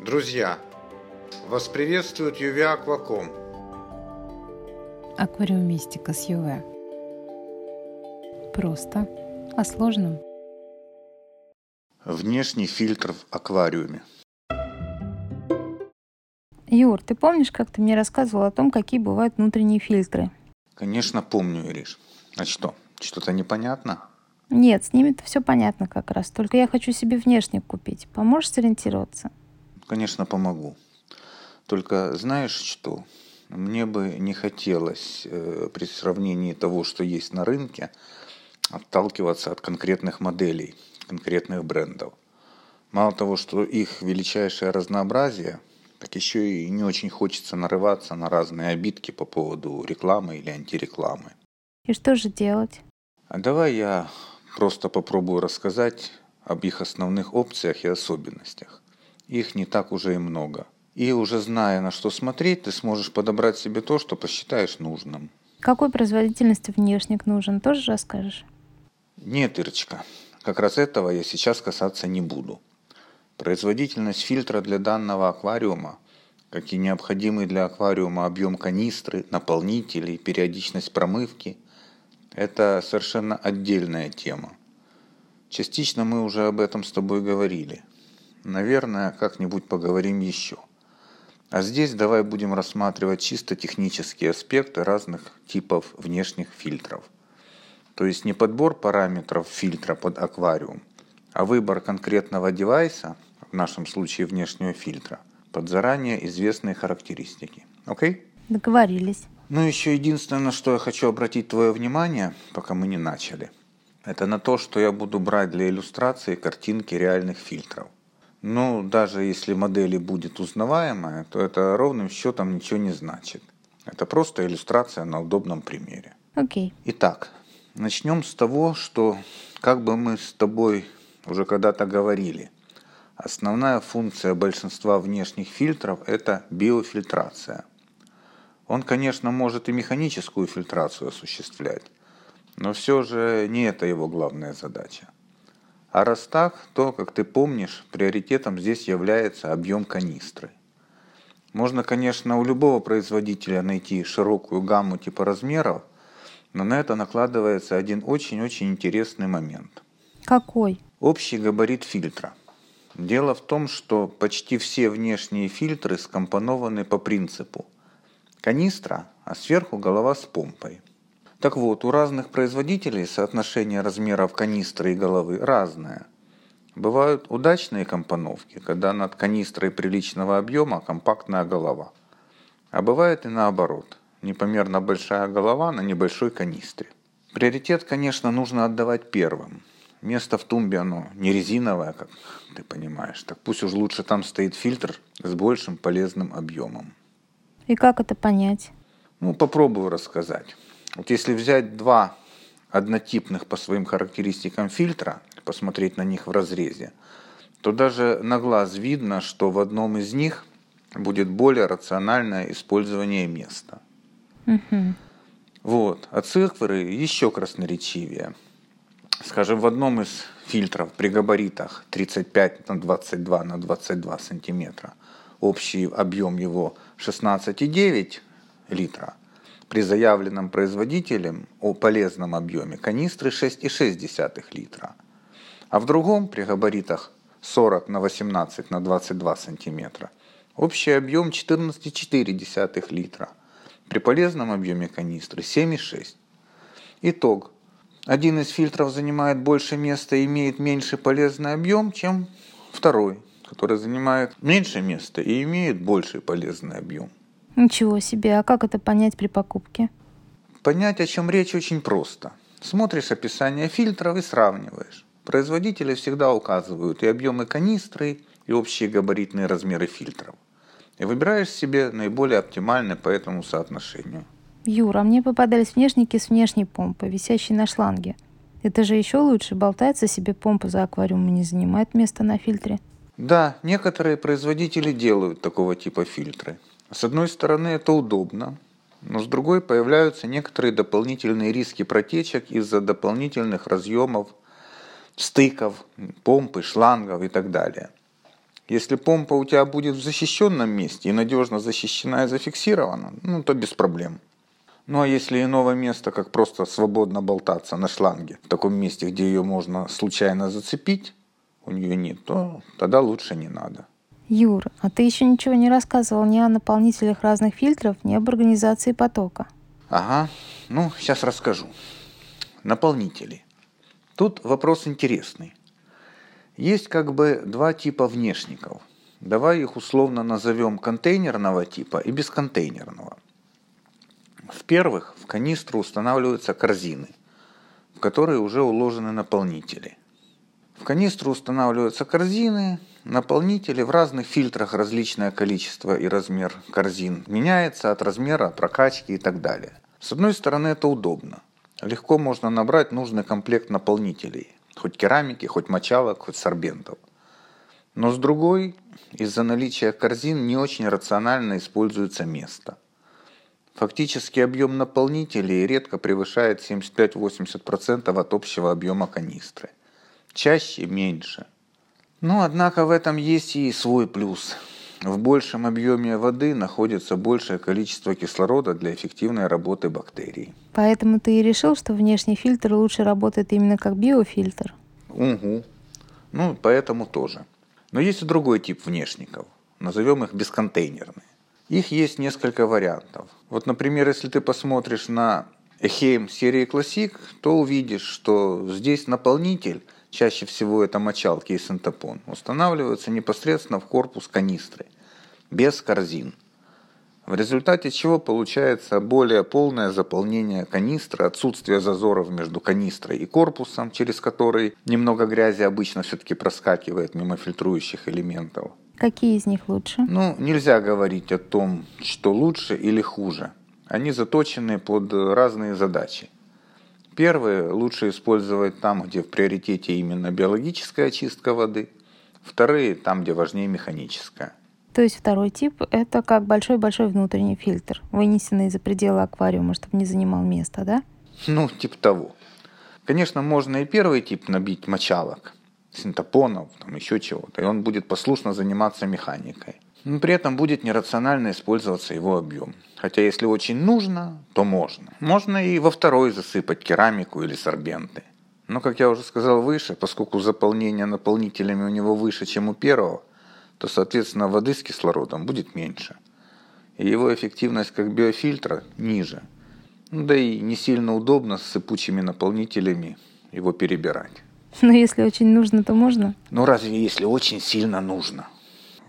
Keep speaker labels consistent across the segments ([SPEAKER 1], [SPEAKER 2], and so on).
[SPEAKER 1] Друзья, вас приветствует Юви Акваком.
[SPEAKER 2] Аквариумистика с ЮВ. Просто о сложном.
[SPEAKER 1] Внешний фильтр в аквариуме.
[SPEAKER 2] Юр, ты помнишь, как ты мне рассказывал о том, какие бывают внутренние фильтры?
[SPEAKER 1] Конечно, помню, Ириш. А что, что-то непонятно?
[SPEAKER 2] Нет, с ними-то все понятно как раз. Только я хочу себе внешник купить. Поможешь сориентироваться?
[SPEAKER 1] Конечно, помогу. Только знаешь что? Мне бы не хотелось э, при сравнении того, что есть на рынке, отталкиваться от конкретных моделей, конкретных брендов. Мало того, что их величайшее разнообразие, так еще и не очень хочется нарываться на разные обидки по поводу рекламы или антирекламы.
[SPEAKER 2] И что же делать?
[SPEAKER 1] А давай я просто попробую рассказать об их основных опциях и особенностях. Их не так уже и много. И уже зная, на что смотреть, ты сможешь подобрать себе то, что посчитаешь нужным.
[SPEAKER 2] Какой производительности внешник нужен, тоже расскажешь?
[SPEAKER 1] Нет, Ирочка, как раз этого я сейчас касаться не буду. Производительность фильтра для данного аквариума, как и необходимый для аквариума объем канистры, наполнителей, периодичность промывки – это совершенно отдельная тема. Частично мы уже об этом с тобой говорили. Наверное, как-нибудь поговорим еще. А здесь давай будем рассматривать чисто технические аспекты разных типов внешних фильтров. То есть не подбор параметров фильтра под аквариум, а выбор конкретного девайса, в нашем случае внешнего фильтра, под заранее известные характеристики. Окей?
[SPEAKER 2] Договорились.
[SPEAKER 1] Ну, еще единственное, на что я хочу обратить твое внимание, пока мы не начали, это на то, что я буду брать для иллюстрации картинки реальных фильтров. Ну, даже если модель будет узнаваемая, то это ровным счетом ничего не значит. Это просто иллюстрация на удобном примере.
[SPEAKER 2] Окей. Okay.
[SPEAKER 1] Итак, начнем с того, что, как бы мы с тобой уже когда-то говорили, основная функция большинства внешних фильтров – это биофильтрация – он, конечно, может и механическую фильтрацию осуществлять, но все же не это его главная задача. А раз так, то, как ты помнишь, приоритетом здесь является объем канистры. Можно, конечно, у любого производителя найти широкую гамму типа размеров, но на это накладывается один очень-очень интересный момент.
[SPEAKER 2] Какой?
[SPEAKER 1] Общий габарит фильтра. Дело в том, что почти все внешние фильтры скомпонованы по принципу – канистра, а сверху голова с помпой. Так вот, у разных производителей соотношение размеров канистры и головы разное. Бывают удачные компоновки, когда над канистрой приличного объема компактная голова. А бывает и наоборот, непомерно большая голова на небольшой канистре. Приоритет, конечно, нужно отдавать первым. Место в тумбе, оно не резиновое, как ты понимаешь. Так пусть уж лучше там стоит фильтр с большим полезным объемом.
[SPEAKER 2] И как это понять?
[SPEAKER 1] Ну, попробую рассказать. Вот если взять два однотипных по своим характеристикам фильтра, посмотреть на них в разрезе, то даже на глаз видно, что в одном из них будет более рациональное использование места.
[SPEAKER 2] Угу.
[SPEAKER 1] Вот. А цифры еще красноречивее. Скажем, в одном из фильтров при габаритах 35 на 22 на 22 сантиметра общий объем его 16,9 литра, при заявленном производителем о полезном объеме канистры 6,6 литра, а в другом при габаритах 40 на 18 на 22 сантиметра общий объем 14,4 литра, при полезном объеме канистры 7,6. Итог. Один из фильтров занимает больше места и имеет меньше полезный объем, чем второй который занимает меньше места и имеет больший полезный объем.
[SPEAKER 2] Ничего себе, а как это понять при покупке?
[SPEAKER 1] Понять, о чем речь, очень просто. Смотришь описание фильтров и сравниваешь. Производители всегда указывают и объемы канистры, и общие габаритные размеры фильтров. И выбираешь себе наиболее оптимальный по этому соотношению.
[SPEAKER 2] Юра, а мне попадались внешники с внешней помпой, висящей на шланге. Это же еще лучше. Болтается себе помпа за аквариум и не занимает места на фильтре.
[SPEAKER 1] Да, некоторые производители делают такого типа фильтры. С одной стороны, это удобно, но с другой появляются некоторые дополнительные риски протечек из-за дополнительных разъемов, стыков, помпы, шлангов и так далее. Если помпа у тебя будет в защищенном месте и надежно защищена и зафиксирована, ну то без проблем. Ну а если иного места, как просто свободно болтаться на шланге, в таком месте, где ее можно случайно зацепить, у нее нет, то тогда лучше не надо.
[SPEAKER 2] Юр, а ты еще ничего не рассказывал ни о наполнителях разных фильтров, ни об организации потока.
[SPEAKER 1] Ага, ну сейчас расскажу. Наполнители. Тут вопрос интересный. Есть как бы два типа внешников. Давай их условно назовем контейнерного типа и бесконтейнерного. В первых в канистру устанавливаются корзины, в которые уже уложены наполнители. В канистру устанавливаются корзины, наполнители в разных фильтрах различное количество и размер корзин меняется от размера, прокачки и так далее. С одной стороны это удобно. Легко можно набрать нужный комплект наполнителей, хоть керамики, хоть мочалок, хоть сорбентов. Но с другой, из-за наличия корзин не очень рационально используется место – Фактически объем наполнителей редко превышает 75-80% от общего объема канистры. Чаще меньше. Но, однако, в этом есть и свой плюс. В большем объеме воды находится большее количество кислорода для эффективной работы бактерий.
[SPEAKER 2] Поэтому ты и решил, что внешний фильтр лучше работает именно как биофильтр?
[SPEAKER 1] Угу. Ну, поэтому тоже. Но есть и другой тип внешников. Назовем их бесконтейнерные. Их есть несколько вариантов. Вот, например, если ты посмотришь на Эхейм серии Classic, то увидишь, что здесь наполнитель, чаще всего это мочалки и синтепон, устанавливаются непосредственно в корпус канистры, без корзин. В результате чего получается более полное заполнение канистры, отсутствие зазоров между канистрой и корпусом, через который немного грязи обычно все-таки проскакивает мимо фильтрующих элементов.
[SPEAKER 2] Какие из них лучше?
[SPEAKER 1] Ну, нельзя говорить о том, что лучше или хуже. Они заточены под разные задачи. Первые лучше использовать там, где в приоритете именно биологическая очистка воды. Вторые там, где важнее механическая.
[SPEAKER 2] То есть второй тип – это как большой-большой внутренний фильтр, вынесенный за пределы аквариума, чтобы не занимал место, да?
[SPEAKER 1] Ну, типа того. Конечно, можно и первый тип набить мочалок, синтопонов, там еще чего-то, и он будет послушно заниматься механикой. Но при этом будет нерационально использоваться его объем. Хотя если очень нужно, то можно. Можно и во второй засыпать керамику или сорбенты. Но, как я уже сказал выше, поскольку заполнение наполнителями у него выше, чем у первого, то, соответственно, воды с кислородом будет меньше. И его эффективность как биофильтра ниже. Ну, да и не сильно удобно с сыпучими наполнителями его перебирать.
[SPEAKER 2] Но если очень нужно, то можно?
[SPEAKER 1] Ну разве если очень сильно нужно?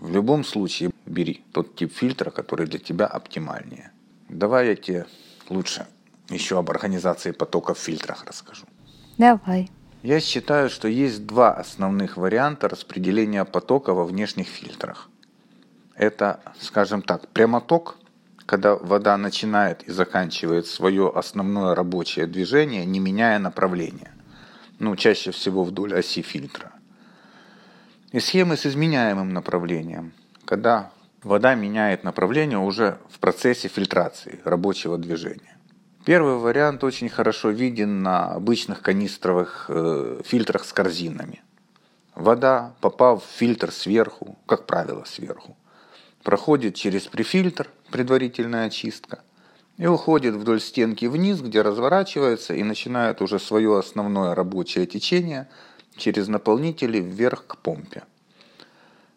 [SPEAKER 1] В любом случае бери тот тип фильтра, который для тебя оптимальнее. Давай я тебе лучше еще об организации потока в фильтрах расскажу.
[SPEAKER 2] Давай.
[SPEAKER 1] Я считаю, что есть два основных варианта распределения потока во внешних фильтрах. Это, скажем так, прямоток, когда вода начинает и заканчивает свое основное рабочее движение, не меняя направления ну, чаще всего вдоль оси фильтра. И схемы с изменяемым направлением, когда вода меняет направление уже в процессе фильтрации рабочего движения. Первый вариант очень хорошо виден на обычных канистровых э, фильтрах с корзинами. Вода, попав в фильтр сверху, как правило сверху, проходит через префильтр, предварительная очистка, и уходит вдоль стенки вниз, где разворачивается и начинает уже свое основное рабочее течение через наполнители вверх к помпе.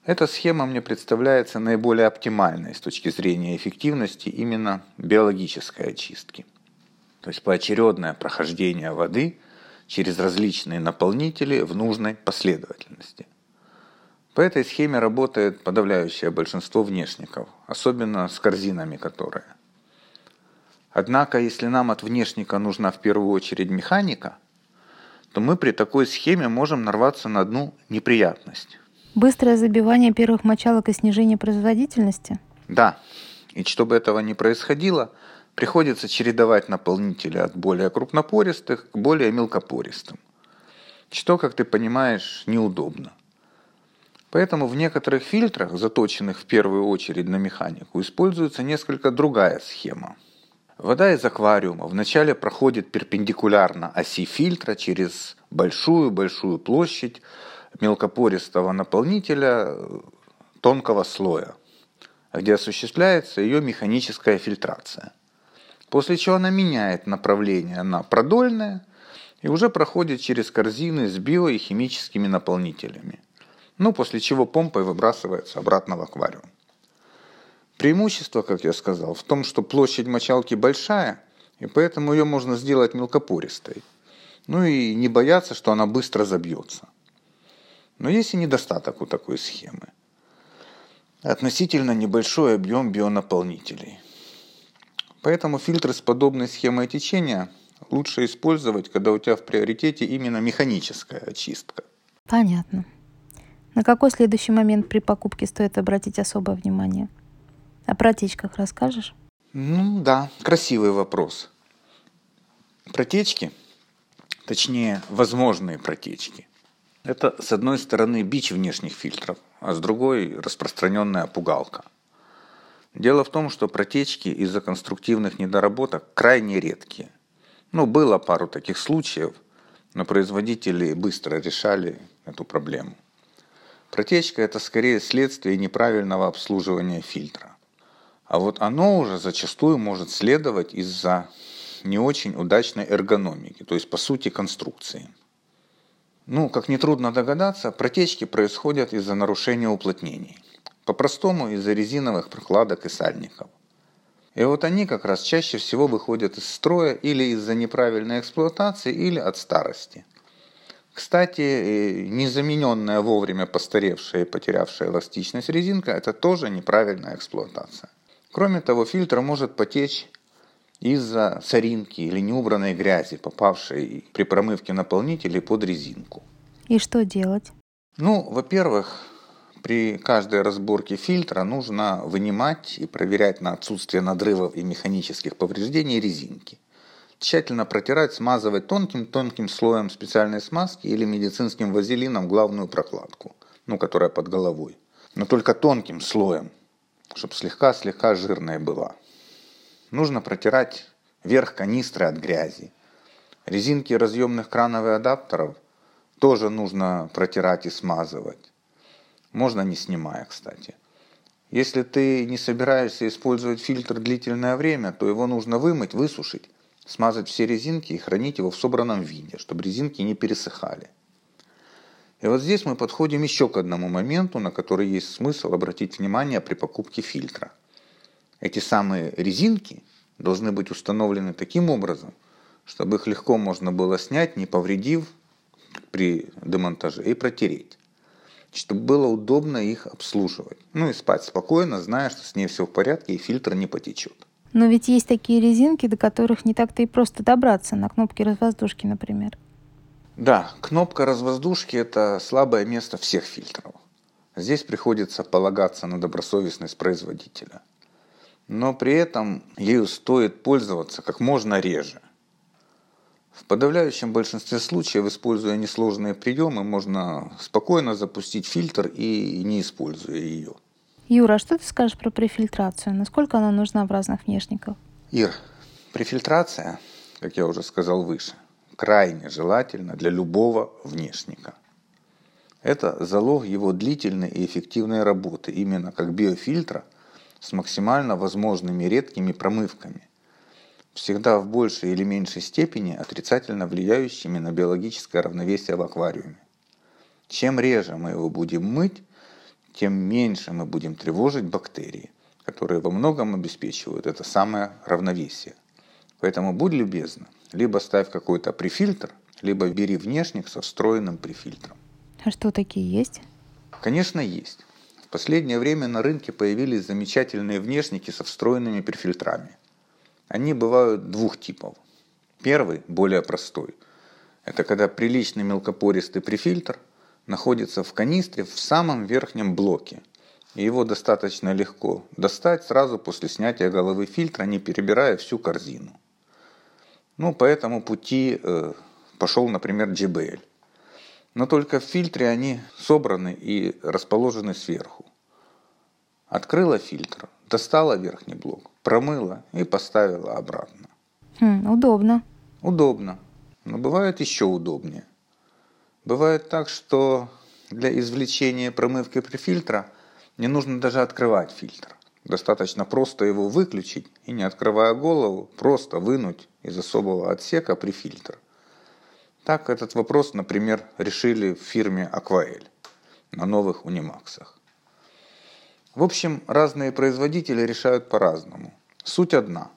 [SPEAKER 1] Эта схема мне представляется наиболее оптимальной с точки зрения эффективности именно биологической очистки. То есть поочередное прохождение воды через различные наполнители в нужной последовательности. По этой схеме работает подавляющее большинство внешников, особенно с корзинами которые – Однако, если нам от внешника нужна в первую очередь механика, то мы при такой схеме можем нарваться на одну неприятность.
[SPEAKER 2] Быстрое забивание первых мочалок и снижение производительности?
[SPEAKER 1] Да. И чтобы этого не происходило, приходится чередовать наполнители от более крупнопористых к более мелкопористым. Что, как ты понимаешь, неудобно. Поэтому в некоторых фильтрах, заточенных в первую очередь на механику, используется несколько другая схема – Вода из аквариума вначале проходит перпендикулярно оси фильтра через большую-большую площадь мелкопористого наполнителя тонкого слоя, где осуществляется ее механическая фильтрация. После чего она меняет направление на продольное и уже проходит через корзины с био- и химическими наполнителями. Ну, после чего помпой выбрасывается обратно в аквариум. Преимущество, как я сказал, в том, что площадь мочалки большая, и поэтому ее можно сделать мелкопористой. Ну и не бояться, что она быстро забьется. Но есть и недостаток у такой схемы. Относительно небольшой объем бионаполнителей. Поэтому фильтры с подобной схемой течения лучше использовать, когда у тебя в приоритете именно механическая очистка.
[SPEAKER 2] Понятно. На какой следующий момент при покупке стоит обратить особое внимание? О протечках расскажешь?
[SPEAKER 1] Ну да, красивый вопрос. Протечки, точнее возможные протечки, это с одной стороны бич внешних фильтров, а с другой распространенная пугалка. Дело в том, что протечки из-за конструктивных недоработок крайне редкие. Ну, было пару таких случаев, но производители быстро решали эту проблему. Протечка – это скорее следствие неправильного обслуживания фильтра. А вот оно уже зачастую может следовать из-за не очень удачной эргономики, то есть по сути конструкции. Ну, как нетрудно догадаться, протечки происходят из-за нарушения уплотнений. По-простому из-за резиновых прокладок и сальников. И вот они как раз чаще всего выходят из строя или из-за неправильной эксплуатации, или от старости. Кстати, э, незамененная вовремя постаревшая и потерявшая эластичность резинка – это тоже неправильная эксплуатация. Кроме того, фильтр может потечь из-за соринки или неубранной грязи, попавшей при промывке наполнителей под резинку.
[SPEAKER 2] И что делать?
[SPEAKER 1] Ну, во-первых, при каждой разборке фильтра нужно вынимать и проверять на отсутствие надрывов и механических повреждений резинки. Тщательно протирать, смазывать тонким-тонким слоем специальной смазки или медицинским вазелином главную прокладку, ну, которая под головой. Но только тонким слоем, чтобы слегка-слегка жирная была. Нужно протирать верх канистры от грязи. Резинки разъемных кранов и адаптеров тоже нужно протирать и смазывать. Можно не снимая, кстати. Если ты не собираешься использовать фильтр длительное время, то его нужно вымыть, высушить, смазать все резинки и хранить его в собранном виде, чтобы резинки не пересыхали. И вот здесь мы подходим еще к одному моменту, на который есть смысл обратить внимание при покупке фильтра – эти самые резинки должны быть установлены таким образом, чтобы их легко можно было снять, не повредив при демонтаже, и протереть. Чтобы было удобно их обслуживать. Ну и спать спокойно, зная, что с ней все в порядке и фильтр не потечет.
[SPEAKER 2] Но ведь есть такие резинки, до которых не так-то и просто добраться, на кнопке развоздушки, например.
[SPEAKER 1] Да, кнопка развоздушки – это слабое место всех фильтров. Здесь приходится полагаться на добросовестность производителя – но при этом ею стоит пользоваться как можно реже. В подавляющем большинстве случаев, используя несложные приемы, можно спокойно запустить фильтр и не используя ее.
[SPEAKER 2] Юра, а что ты скажешь про префильтрацию? Насколько она нужна в разных внешниках?
[SPEAKER 1] Ир, префильтрация, как я уже сказал выше, крайне желательна для любого внешника. Это залог его длительной и эффективной работы, именно как биофильтра с максимально возможными редкими промывками, всегда в большей или меньшей степени отрицательно влияющими на биологическое равновесие в аквариуме. Чем реже мы его будем мыть, тем меньше мы будем тревожить бактерии, которые во многом обеспечивают это самое равновесие. Поэтому будь любезна, либо ставь какой-то префильтр, либо бери внешник со встроенным префильтром.
[SPEAKER 2] А что такие есть?
[SPEAKER 1] Конечно, есть последнее время на рынке появились замечательные внешники со встроенными перфильтрами. Они бывают двух типов. Первый, более простой, это когда приличный мелкопористый префильтр находится в канистре в самом верхнем блоке. И его достаточно легко достать сразу после снятия головы фильтра, не перебирая всю корзину. Ну, по этому пути э, пошел, например, JBL но только в фильтре они собраны и расположены сверху. Открыла фильтр, достала верхний блок, промыла и поставила обратно.
[SPEAKER 2] Хм, удобно.
[SPEAKER 1] Удобно. Но бывает еще удобнее. Бывает так, что для извлечения промывки при фильтра Не нужно даже открывать фильтр. Достаточно просто его выключить и, не открывая голову, просто вынуть из особого отсека при фильтр. Так этот вопрос, например, решили в фирме Aquael на новых унимаксах. В общем, разные производители решают по-разному. Суть одна.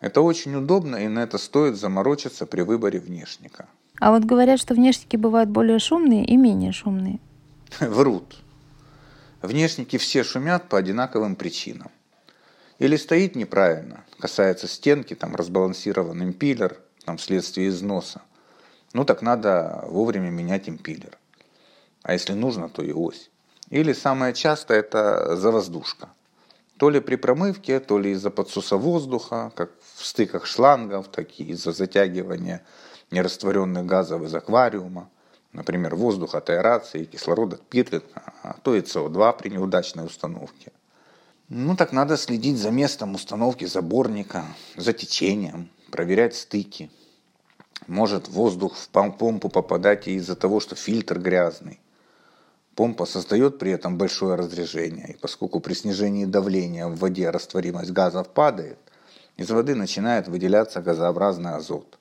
[SPEAKER 1] Это очень удобно и на это стоит заморочиться при выборе внешника.
[SPEAKER 2] А вот говорят, что внешники бывают более шумные и менее шумные.
[SPEAKER 1] Врут. Внешники все шумят по одинаковым причинам. Или стоит неправильно, касается стенки, там разбалансирован импиллер, там вследствие износа. Ну так надо вовремя менять импиллер. А если нужно, то и ось. Или самое часто это завоздушка. То ли при промывке, то ли из-за подсуса воздуха, как в стыках шлангов, так и из-за затягивания нерастворенных газов из аквариума. Например, воздух от аэрации, кислород от петлит, а то и СО2 при неудачной установке. Ну так надо следить за местом установки заборника, за течением, проверять стыки. Может воздух в помпу попадать из-за того, что фильтр грязный. Помпа создает при этом большое разрежение, и поскольку при снижении давления в воде растворимость газов падает, из воды начинает выделяться газообразный азот.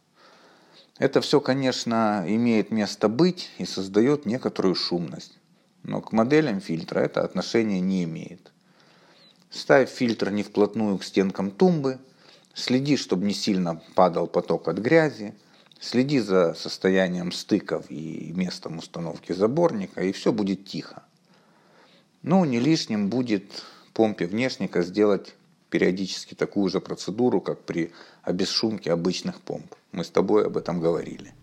[SPEAKER 1] Это все, конечно, имеет место быть и создает некоторую шумность, но к моделям фильтра это отношение не имеет. Ставь фильтр не вплотную к стенкам тумбы, следи, чтобы не сильно падал поток от грязи, следи за состоянием стыков и местом установки заборника, и все будет тихо. Ну, не лишним будет помпе внешника сделать периодически такую же процедуру, как при обесшумке обычных помп. Мы с тобой об этом говорили.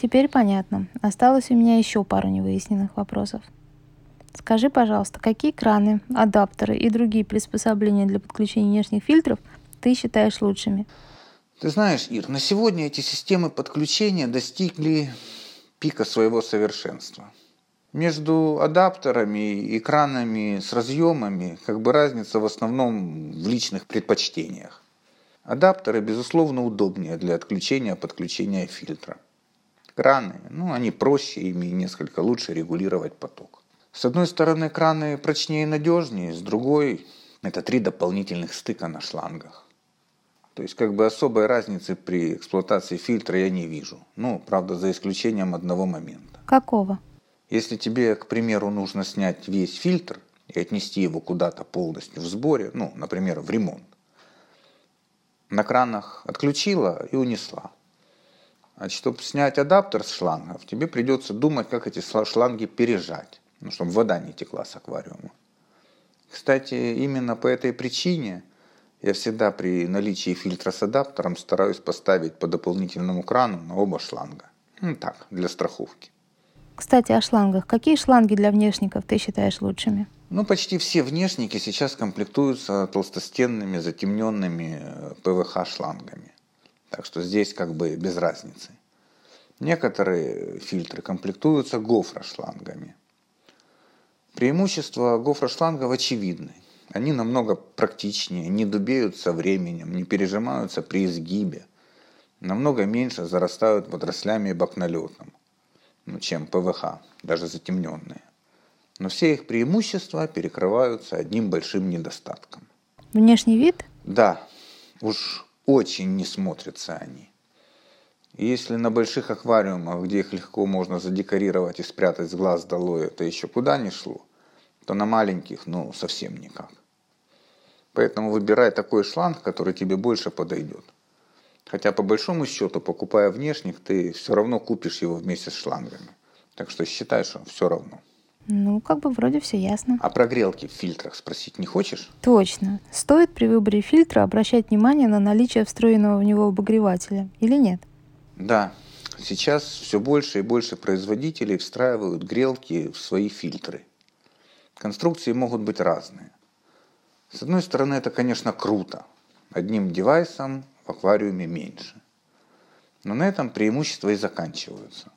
[SPEAKER 2] Теперь понятно. Осталось у меня еще пару невыясненных вопросов. Скажи, пожалуйста, какие краны, адаптеры и другие приспособления для подключения внешних фильтров ты считаешь лучшими?
[SPEAKER 1] Ты знаешь, Ир, на сегодня эти системы подключения достигли пика своего совершенства. Между адаптерами экранами с разъемами как бы разница в основном в личных предпочтениях. Адаптеры, безусловно, удобнее для отключения подключения фильтра. Краны, ну, они проще, ими несколько лучше регулировать поток. С одной стороны, краны прочнее и надежнее, с другой – это три дополнительных стыка на шлангах. То есть, как бы особой разницы при эксплуатации фильтра я не вижу. Ну, правда, за исключением одного момента.
[SPEAKER 2] Какого?
[SPEAKER 1] Если тебе, к примеру, нужно снять весь фильтр и отнести его куда-то полностью в сборе, ну, например, в ремонт, на кранах отключила и унесла. А чтобы снять адаптер с шлангов, тебе придется думать, как эти шланги пережать ну, чтобы вода не текла с аквариума. Кстати, именно по этой причине я всегда при наличии фильтра с адаптером стараюсь поставить по дополнительному крану на оба шланга. Ну так, для страховки.
[SPEAKER 2] Кстати, о шлангах. Какие шланги для внешников ты считаешь лучшими?
[SPEAKER 1] Ну, почти все внешники сейчас комплектуются толстостенными, затемненными ПВХ-шлангами. Так что здесь как бы без разницы. Некоторые фильтры комплектуются гофрошлангами. Преимущества гофрошлангов очевидны. Они намного практичнее, не дубеют со временем, не пережимаются при изгибе, намного меньше зарастают водорослями и бакнолетом, ну, чем ПВХ, даже затемненные. Но все их преимущества перекрываются одним большим недостатком.
[SPEAKER 2] Внешний вид?
[SPEAKER 1] Да, уж очень не смотрятся они. И если на больших аквариумах, где их легко можно задекорировать и спрятать с глаз долой, это еще куда не шло, то на маленьких, ну, совсем никак. Поэтому выбирай такой шланг, который тебе больше подойдет. Хотя по большому счету, покупая внешних, ты все равно купишь его вместе с шлангами. Так что считай, что все равно.
[SPEAKER 2] Ну, как бы вроде все ясно.
[SPEAKER 1] А прогрелки в фильтрах спросить не хочешь?
[SPEAKER 2] Точно. Стоит при выборе фильтра обращать внимание на наличие встроенного в него обогревателя или нет?
[SPEAKER 1] Да, сейчас все больше и больше производителей встраивают грелки в свои фильтры. Конструкции могут быть разные. С одной стороны, это, конечно, круто. Одним девайсом в аквариуме меньше. Но на этом преимущества и заканчиваются.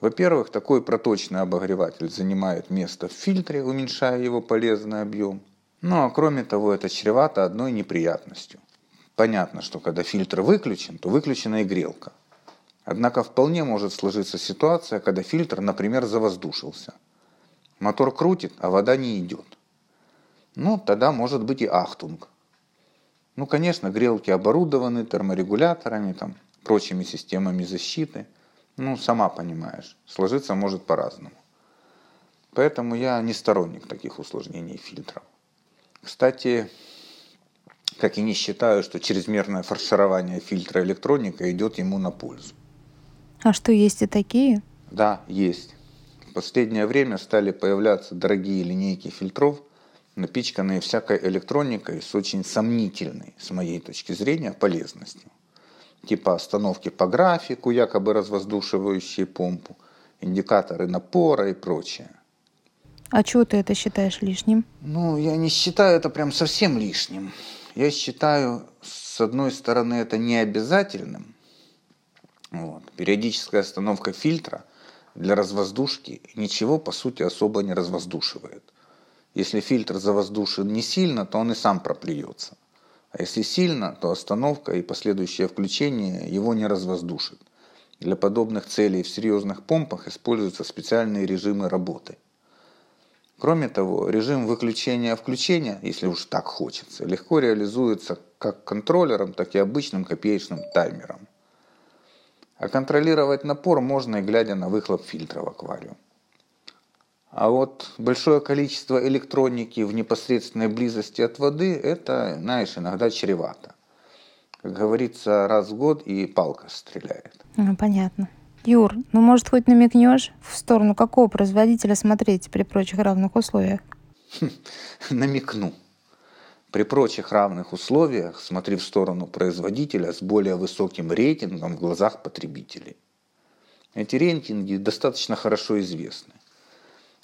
[SPEAKER 1] Во-первых, такой проточный обогреватель занимает место в фильтре, уменьшая его полезный объем. Ну а кроме того, это чревато одной неприятностью. Понятно, что когда фильтр выключен, то выключена и грелка. Однако вполне может сложиться ситуация, когда фильтр, например, завоздушился. Мотор крутит, а вода не идет. Ну, тогда может быть и ахтунг. Ну, конечно, грелки оборудованы терморегуляторами, там, прочими системами защиты. Ну, сама понимаешь, сложиться может по-разному. Поэтому я не сторонник таких усложнений фильтров. Кстати, как и не считаю, что чрезмерное фарширование фильтра электроника идет ему на пользу.
[SPEAKER 2] А что, есть и такие?
[SPEAKER 1] Да, есть. В последнее время стали появляться дорогие линейки фильтров, напичканные всякой электроникой с очень сомнительной, с моей точки зрения, полезностью. Типа остановки по графику, якобы развоздушивающие помпу, индикаторы напора и прочее.
[SPEAKER 2] А чего ты это считаешь лишним?
[SPEAKER 1] Ну, я не считаю это прям совсем лишним. Я считаю, с одной стороны, это не обязательным. Вот. Периодическая остановка фильтра для развоздушки ничего, по сути, особо не развоздушивает. Если фильтр завоздушен не сильно, то он и сам проплюется. А если сильно, то остановка и последующее включение его не развоздушит. Для подобных целей в серьезных помпах используются специальные режимы работы – Кроме того, режим выключения-включения, если уж так хочется, легко реализуется как контроллером, так и обычным копеечным таймером. А контролировать напор можно и глядя на выхлоп фильтра в аквариум. А вот большое количество электроники в непосредственной близости от воды, это, знаешь, иногда чревато. Как говорится, раз в год и палка стреляет.
[SPEAKER 2] Ну, понятно. Юр, ну может хоть намекнешь, в сторону какого производителя смотреть при прочих равных условиях?
[SPEAKER 1] Намекну. При прочих равных условиях смотри в сторону производителя с более высоким рейтингом в глазах потребителей. Эти рейтинги достаточно хорошо известны.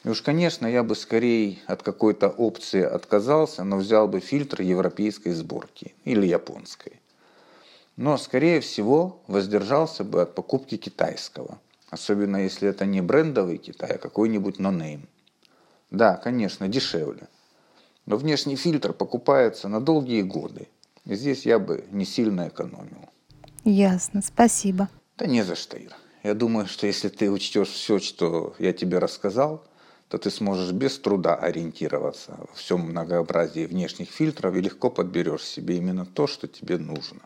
[SPEAKER 1] И уж, конечно, я бы скорее от какой-то опции отказался, но взял бы фильтр европейской сборки или японской но, скорее всего, воздержался бы от покупки китайского, особенно если это не брендовый Китай, а какой-нибудь нонейм. Да, конечно, дешевле, но внешний фильтр покупается на долгие годы, и здесь я бы не сильно экономил.
[SPEAKER 2] Ясно, спасибо.
[SPEAKER 1] Да не за что, Ира. Я думаю, что если ты учтешь все, что я тебе рассказал, то ты сможешь без труда ориентироваться во всем многообразии внешних фильтров и легко подберешь себе именно то, что тебе нужно.